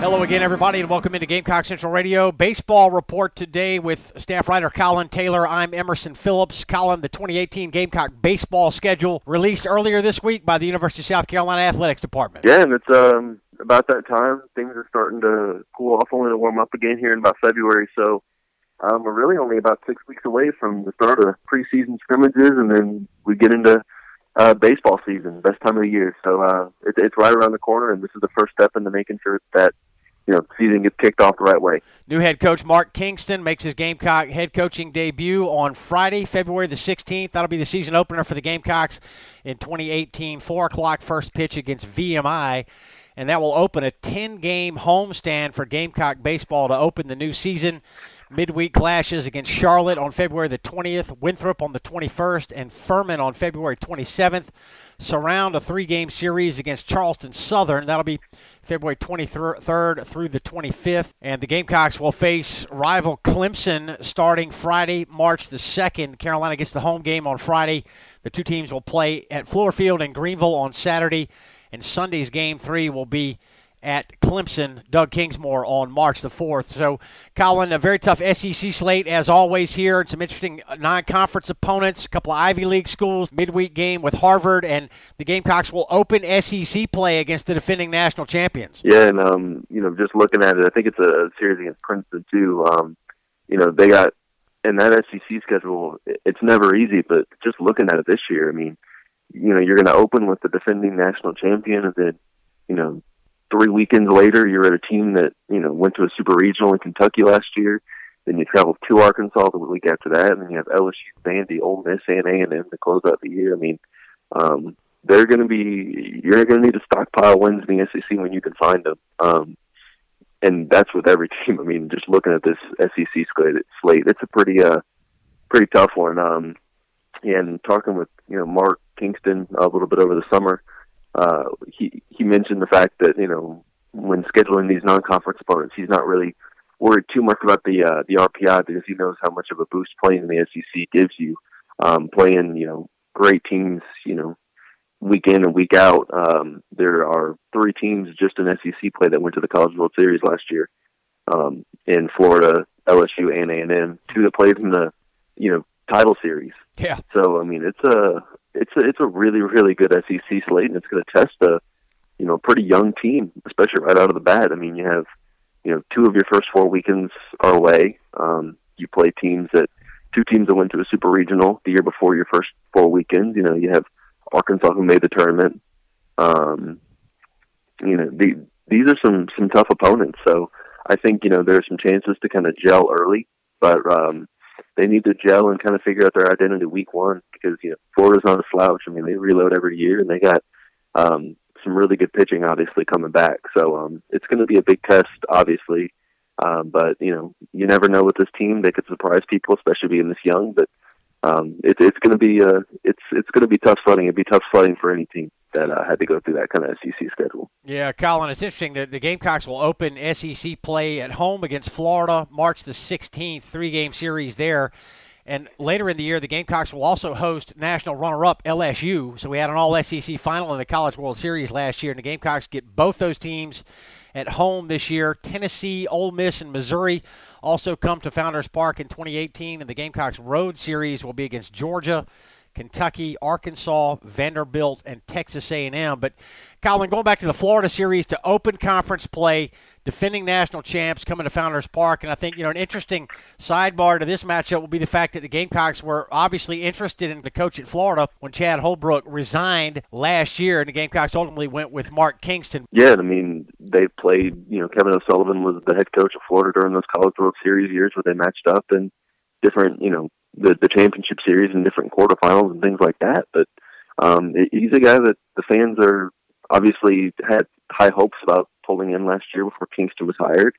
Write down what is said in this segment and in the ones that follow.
Hello again, everybody, and welcome into Gamecock Central Radio. Baseball report today with staff writer Colin Taylor. I'm Emerson Phillips. Colin, the 2018 Gamecock baseball schedule released earlier this week by the University of South Carolina Athletics Department. Yeah, and it's um, about that time. Things are starting to cool off, only to warm up again here in about February. So um, we're really only about six weeks away from the start of preseason scrimmages, and then we get into uh, baseball season, best time of the year. So uh, it, it's right around the corner, and this is the first step into making sure that you know, season gets kicked off the right way. New head coach Mark Kingston makes his Gamecock head coaching debut on Friday, February the 16th. That'll be the season opener for the Gamecocks in 2018. Four o'clock first pitch against VMI, and that will open a 10-game homestand for Gamecock baseball to open the new season. Midweek clashes against Charlotte on February the 20th, Winthrop on the 21st, and Furman on February 27th. Surround a three-game series against Charleston Southern. That'll be February 23rd through the 25th. And the Gamecocks will face rival Clemson starting Friday, March the 2nd. Carolina gets the home game on Friday. The two teams will play at Fluor Field in Greenville on Saturday. And Sunday's game three will be at Clemson, Doug Kingsmore on March the 4th. So, Colin, a very tough SEC slate as always here, and some interesting non conference opponents, a couple of Ivy League schools, midweek game with Harvard, and the Gamecocks will open SEC play against the defending national champions. Yeah, and, um, you know, just looking at it, I think it's a series against Princeton, too. Um, you know, they got, in that SEC schedule, it's never easy, but just looking at it this year, I mean, you know, you're going to open with the defending national champion, and then, you know, three weekends later, you're at a team that you know went to a super regional in Kentucky last year. Then you travel to Arkansas the week after that, and then you have LSU, Vandy, Ole Miss, and A and M to close out the year. I mean, um, they're going to be you're going to need to stockpile wins in the SEC when you can find them. Um, and that's with every team. I mean, just looking at this SEC slate, it's a pretty uh pretty tough one. Um, and talking with you know Mark Kingston a little bit over the summer uh, he he mentioned the fact that you know when scheduling these non-conference opponents, he's not really worried too much about the uh, the RPI because he knows how much of a boost playing in the SEC gives you. Um, playing you know great teams, you know week in and week out. Um, there are three teams just in SEC play that went to the College World Series last year um, in Florida, LSU, and A and M. Two that played in the you know title series. Yeah. So I mean, it's a it's a it's a really really good SEC slate, and it's going to test a you know pretty young team, especially right out of the bat. I mean, you have you know two of your first four weekends are away. Um, you play teams that two teams that went to a super regional the year before your first four weekends. You know, you have Arkansas who made the tournament. Um, you know, the, these are some some tough opponents. So I think you know there are some chances to kind of gel early, but um, they need to gel and kind of figure out their identity week one because you know Florida's not a slouch. I mean, they reload every year and they got um, some really good pitching, obviously coming back. So um, it's going to be a big test, obviously. Um, but you know, you never know with this team; they could surprise people, especially being this young. But um, it, it's going to be uh, it's it's going to be tough sledding. It'd be tough sledding for any team that uh, had to go through that kind of SEC schedule. Yeah, Colin, it's interesting that the Gamecocks will open SEC play at home against Florida March the 16th, three game series there. And later in the year, the Gamecocks will also host national runner up LSU. So we had an all SEC final in the College World Series last year, and the Gamecocks get both those teams at home this year. Tennessee, Ole Miss, and Missouri also come to Founders Park in 2018, and the Gamecocks Road Series will be against Georgia. Kentucky, Arkansas, Vanderbilt, and Texas A&M. But Colin, going back to the Florida series to open conference play, defending national champs coming to Founders Park, and I think you know an interesting sidebar to this matchup will be the fact that the Gamecocks were obviously interested in the coach at Florida when Chad Holbrook resigned last year, and the Gamecocks ultimately went with Mark Kingston. Yeah, I mean they played. You know, Kevin O'Sullivan was the head coach of Florida during those College World Series years where they matched up and different. You know, the the championship series and different quarterfinals and things like that. But um, he's a guy that the fans are obviously had high hopes about pulling in last year before Kingston was hired.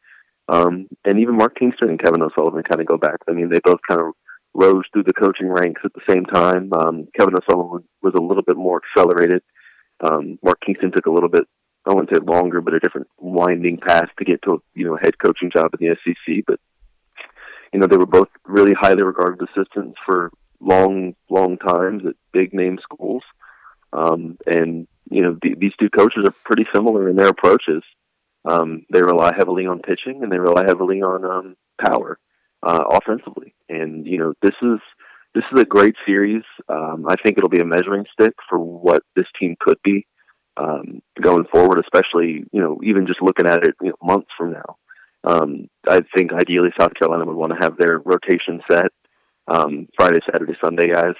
Um, and even Mark Kingston and Kevin O'Sullivan kind of go back. I mean, they both kind of rose through the coaching ranks at the same time. Um, Kevin O'Sullivan was a little bit more accelerated. Um, Mark Kingston took a little bit, I wouldn't say longer, but a different winding path to get to you know head coaching job in the SEC. But you know they were both really highly regarded assistants for long, long times at big name schools. Um, and you know th- these two coaches are pretty similar in their approaches. Um, they rely heavily on pitching and they rely heavily on um, power uh, offensively. And you know, this is this is a great series. Um, I think it'll be a measuring stick for what this team could be um, going forward, especially you know, even just looking at it you know, months from now. Um, I think ideally South Carolina would want to have their rotation set um, Friday, Saturday, Sunday guys,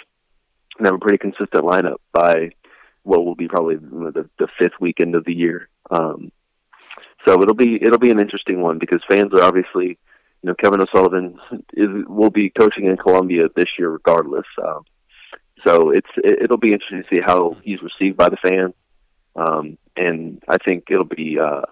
and have a pretty consistent lineup by what will be probably the, the fifth weekend of the year. Um, so it'll be it'll be an interesting one because fans are obviously you know, Kevin O'Sullivan is will be coaching in Columbia this year, regardless. Um, so it's it, will be interesting to see how he's received by the fans, um, and I think it'll be uh,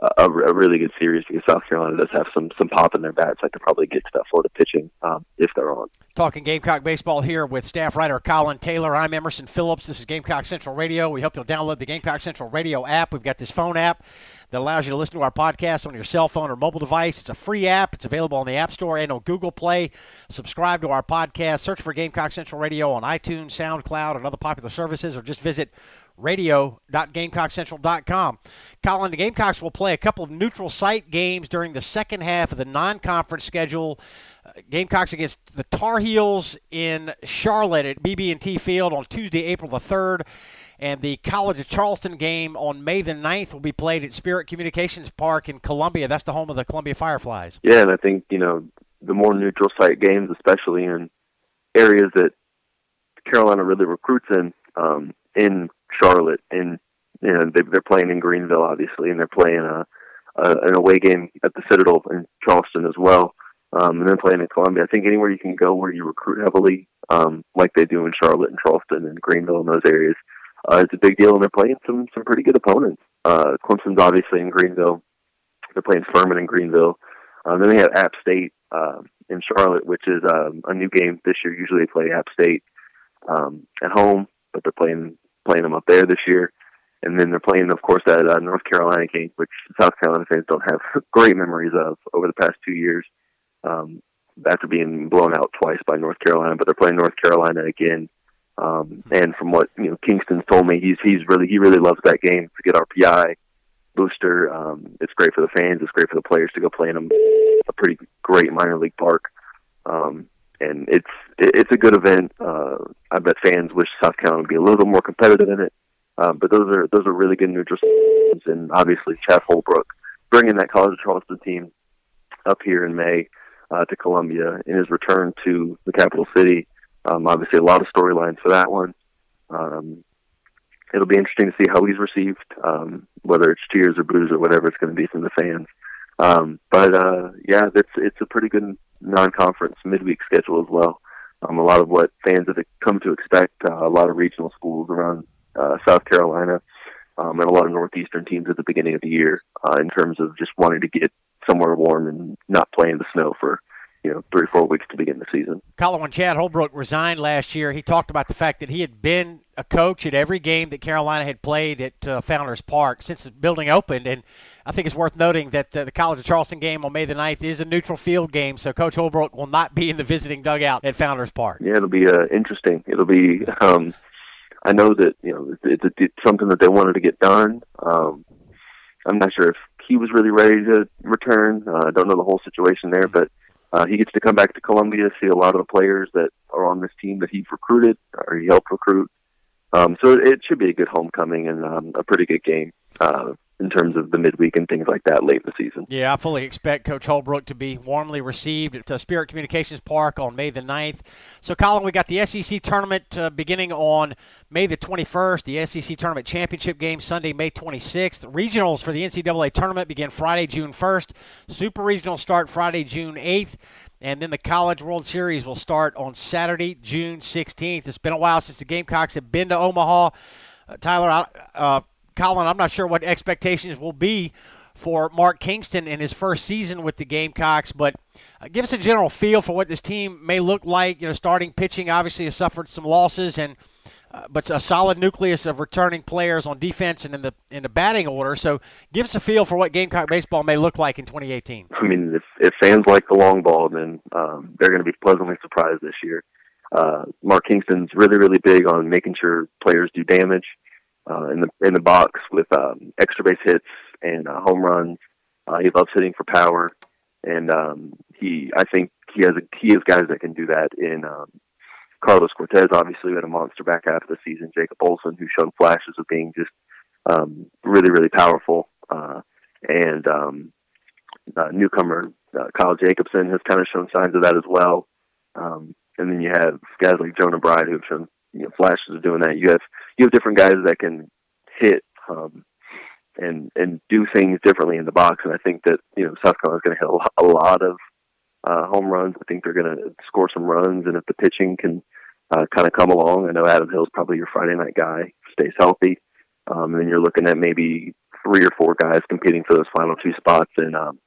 a, a really good series because South Carolina does have some some pop in their bats. I could probably get to that Florida pitching um, if they're on. Talking Gamecock baseball here with staff writer Colin Taylor. I'm Emerson Phillips. This is Gamecock Central Radio. We hope you'll download the Gamecock Central Radio app. We've got this phone app that allows you to listen to our podcast on your cell phone or mobile device. It's a free app. It's available on the App Store and on Google Play. Subscribe to our podcast. Search for Gamecock Central Radio on iTunes, SoundCloud, and other popular services, or just visit radio.gamecockcentral.com. Colin, the Gamecocks will play a couple of neutral site games during the second half of the non-conference schedule. Uh, Gamecocks against the Tar Heels in Charlotte at BB&T Field on Tuesday, April the 3rd. And the College of Charleston game on May the 9th will be played at Spirit Communications Park in Columbia. That's the home of the Columbia Fireflies. Yeah, and I think, you know, the more neutral site games, especially in areas that Carolina really recruits in, um, in Charlotte, and you know they, they're playing in Greenville, obviously, and they're playing a, a an away game at the Citadel in Charleston as well, um, and then playing in Columbia. I think anywhere you can go where you recruit heavily, um, like they do in Charlotte and Charleston and Greenville and those areas, uh, it's a big deal. And they're playing some some pretty good opponents. Uh, Clemson's obviously in Greenville. They're playing Furman in Greenville. Um, then they have App State uh, in Charlotte, which is um, a new game this year. Usually they play App State um, at home, but they're playing playing them up there this year. And then they're playing, of course, that uh, North Carolina game, which South Carolina fans don't have great memories of over the past two years. Um, after being blown out twice by North Carolina, but they're playing North Carolina again. Um, and from what you know, Kingston's told me, he's he's really he really loves that game to get RPI booster. Um, it's great for the fans. It's great for the players to go play in a, a pretty great minor league park. Um, and it's it's a good event. Uh, I bet fans wish South Carolina would be a little more competitive in it. Um, but those are those are really good neutral teams, and obviously Chad Holbrook bringing that College of Charleston team up here in May uh, to Columbia in his return to the capital city. Um, obviously, a lot of storylines for that one. Um, it'll be interesting to see how he's received, um, whether it's cheers or boos or whatever it's going to be from the fans. Um, but uh, yeah, it's it's a pretty good non-conference midweek schedule as well. Um, a lot of what fans have come to expect. Uh, a lot of regional schools around uh, South Carolina, um, and a lot of northeastern teams at the beginning of the year uh, in terms of just wanting to get somewhere warm and not play in the snow for you know three or four weeks to begin the season. Colin, when Chad Holbrook resigned last year, he talked about the fact that he had been a coach at every game that Carolina had played at uh, Founders Park since the building opened, and I think it's worth noting that the, the College of Charleston game on May the 9th is a neutral field game, so Coach Holbrook will not be in the visiting dugout at Founders Park. Yeah, it'll be uh, interesting. It'll be. Um, I know that you know it's, it's, it's something that they wanted to get done. Um, I'm not sure if he was really ready to return. Uh, I don't know the whole situation there, but uh, he gets to come back to Columbia, see a lot of the players that are on this team that he's recruited or he helped recruit. Um, so it should be a good homecoming and um, a pretty good game. Uh, in terms of the midweek and things like that late in the season. Yeah, I fully expect Coach Holbrook to be warmly received at Spirit Communications Park on May the 9th. So, Colin, we got the SEC tournament uh, beginning on May the 21st, the SEC Tournament Championship game Sunday, May 26th. Regionals for the NCAA tournament begin Friday, June 1st. Super Regional start Friday, June 8th. And then the College World Series will start on Saturday, June 16th. It's been a while since the Gamecocks have been to Omaha. Uh, Tyler, uh, Colin, I'm not sure what expectations will be for Mark Kingston in his first season with the Gamecocks, but uh, give us a general feel for what this team may look like. You know, starting pitching obviously has suffered some losses, and uh, but a solid nucleus of returning players on defense and in the in the batting order. So, give us a feel for what Gamecock baseball may look like in 2018. I mean, if, if fans like the long ball, then um, they're going to be pleasantly surprised this year. Uh, Mark Kingston's really, really big on making sure players do damage uh, in the in the box with um, extra base hits and uh, home runs. Uh, he loves hitting for power, and um, he I think he has a, he has guys that can do that in um, Carlos Cortes. Obviously, we had a monster back half of the season. Jacob Olson, who showed flashes of being just um, really really powerful, uh, and um, uh, newcomer uh, Kyle Jacobson has kind of shown signs of that as well. Um, and then you have guys like Jonah Bride who have shown you know flashes of doing that. You have you have different guys that can hit um, and and do things differently in the box. And I think that you know South Carolina's going to hit a lot of uh, home runs. I think they're going to score some runs, and if the pitching can uh, kind of come along, I know Adam Hill's probably your Friday night guy. Stays healthy, um, and you're looking at maybe three or four guys competing for those final two spots. And um,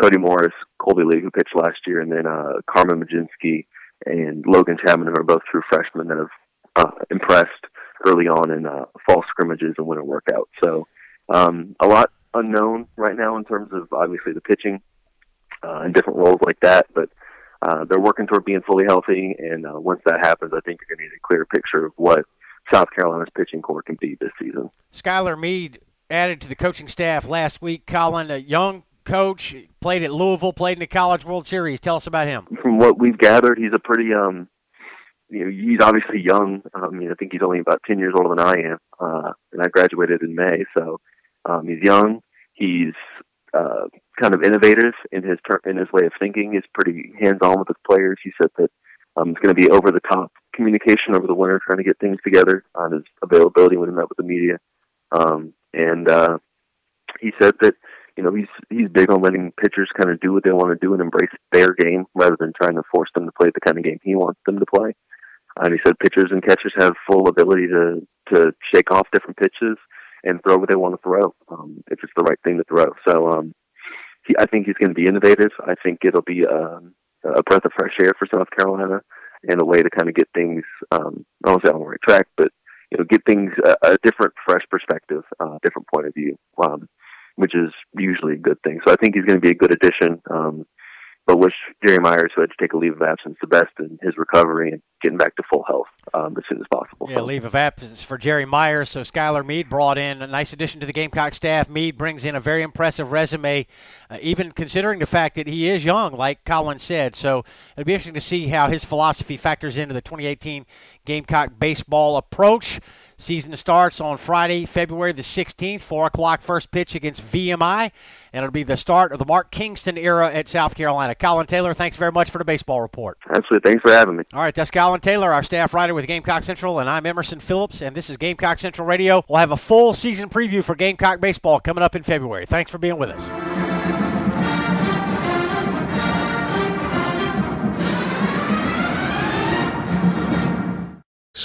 Cody Morris, Colby Lee, who pitched last year, and then uh, Carmen Mlodzinski and Logan Chapman, who are both true freshmen that have uh, impressed early on in uh, fall scrimmages and winter workouts. So um, a lot unknown right now in terms of obviously the pitching uh, and different roles like that, but uh, they're working toward being fully healthy. And uh, once that happens, I think you're going to need a clear picture of what South Carolina's pitching core can be this season. Skylar Meade added to the coaching staff last week. Colin, a young coach, played at Louisville, played in the College World Series. Tell us about him. From what we've gathered, he's a pretty um, you know, he's obviously young. I mean, I think he's only about 10 years older than I am. Uh, and I graduated in May. So, um, he's young. He's, uh, kind of innovative in his ter- in his way of thinking. He's pretty hands on with his players. He said that, um, it's going to be over the top communication over the winter, trying to get things together on his availability when he met with the media. Um, and, uh, he said that, you know, he's he's big on letting pitchers kind of do what they want to do and embrace their game rather than trying to force them to play the kind of game he wants them to play. And he said pitchers and catchers have full ability to to shake off different pitches and throw what they want to throw um, if it's the right thing to throw. So um, he, I think he's going to be innovative. I think it'll be a, um, a breath of fresh air for South Carolina and a way to kind of get things. Um, I don't say on the right track, but you know, get things a, a different, fresh perspective, uh, different point of view, um, which is usually a good thing. So I think he's going to be a good addition. Um, but wish Jerry Meyers, who had to take a leave of absence, the best in his recovery and getting back to full health um, as soon as possible. Yeah, leave of absence for Jerry Meyers. So Skylar Meade brought in a nice addition to the Gamecock staff. Meade brings in a very impressive resume, uh, even considering the fact that he is young, like Colin said. So it'll be interesting to see how his philosophy factors into the 2018 Gamecock baseball approach. Season starts on Friday, February the 16th, 4 o'clock first pitch against VMI, and it'll be the start of the Mark Kingston era at South Carolina. Colin Taylor, thanks very much for the baseball report. Absolutely. Thanks for having me. All right, that's Colin Taylor, our staff writer with Gamecock Central, and I'm Emerson Phillips, and this is Gamecock Central Radio. We'll have a full season preview for Gamecock baseball coming up in February. Thanks for being with us.